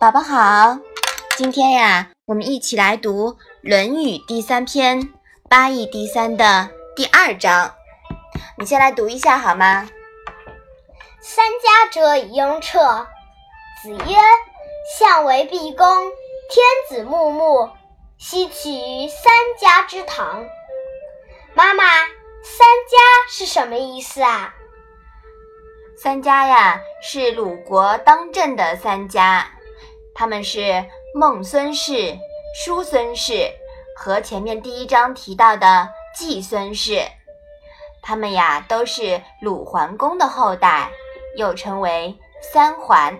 宝宝好，今天呀，我们一起来读《论语》第三篇《八义第三》的第二章。你先来读一下好吗？三家者以雍彻。子曰：“相为毕恭，天子穆穆，奚取于三家之堂？”妈妈，三家是什么意思啊？三家呀，是鲁国当政的三家。他们是孟孙氏、叔孙氏和前面第一章提到的季孙氏，他们呀都是鲁桓公的后代，又称为三桓。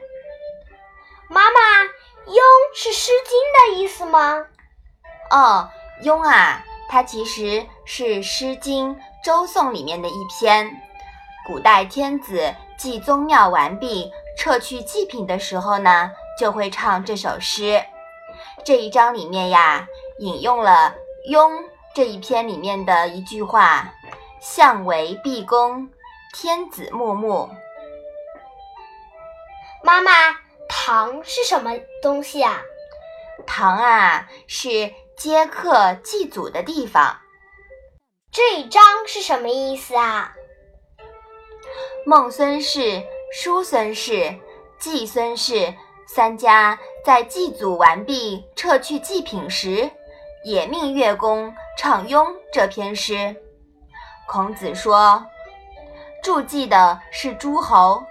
妈妈，雍是《诗经》的意思吗？哦，雍啊，它其实是《诗经·周颂》里面的一篇。古代天子祭宗庙完毕，撤去祭品的时候呢。就会唱这首诗。这一章里面呀，引用了《雍》这一篇里面的一句话：“相为毕恭，天子穆穆。”妈妈，堂是什么东西啊？堂啊，是接客祭祖的地方。这一章是什么意思啊？孟孙氏、叔孙氏、季孙氏。三家在祭祖完毕、撤去祭品时，也命乐工唱《雍》这篇诗。孔子说：“祝祭的是诸侯，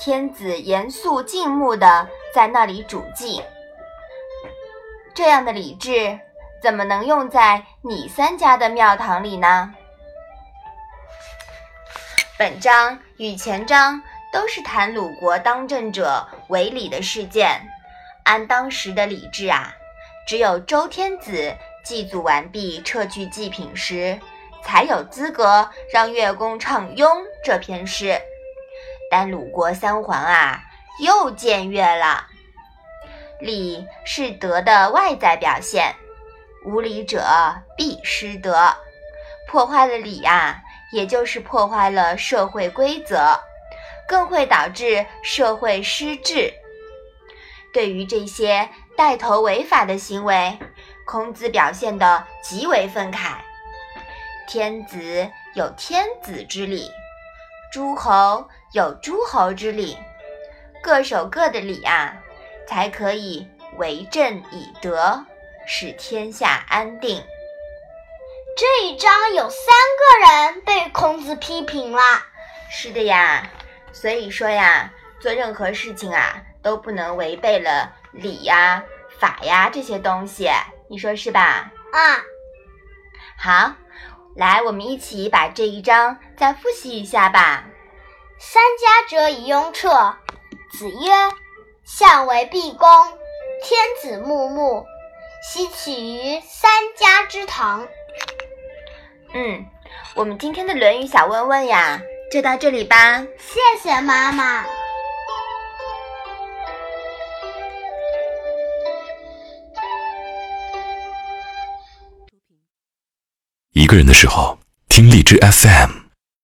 天子严肃敬穆的在那里主祭。这样的礼制，怎么能用在你三家的庙堂里呢？”本章与前章。都是谈鲁国当政者违礼的事件。按当时的礼制啊，只有周天子祭祖完毕、撤去祭品时，才有资格让乐工唱《雍》这篇诗。但鲁国三桓啊，又僭越了。礼是德的外在表现，无礼者必失德。破坏了礼啊，也就是破坏了社会规则。更会导致社会失治。对于这些带头违法的行为，孔子表现得极为愤慨。天子有天子之礼，诸侯有诸侯之礼，各守各的礼啊，才可以为政以德，使天下安定。这一章有三个人被孔子批评了。是的呀。所以说呀，做任何事情啊，都不能违背了礼呀、法呀这些东西，你说是吧？啊，好，来，我们一起把这一章再复习一下吧。三家者以雍彻。子曰：“相为毕公，天子穆穆，奚取于三家之堂？”嗯，我们今天的《论语》小问问呀。就到这里吧，谢谢妈妈。一个人的时候，听荔枝 FM。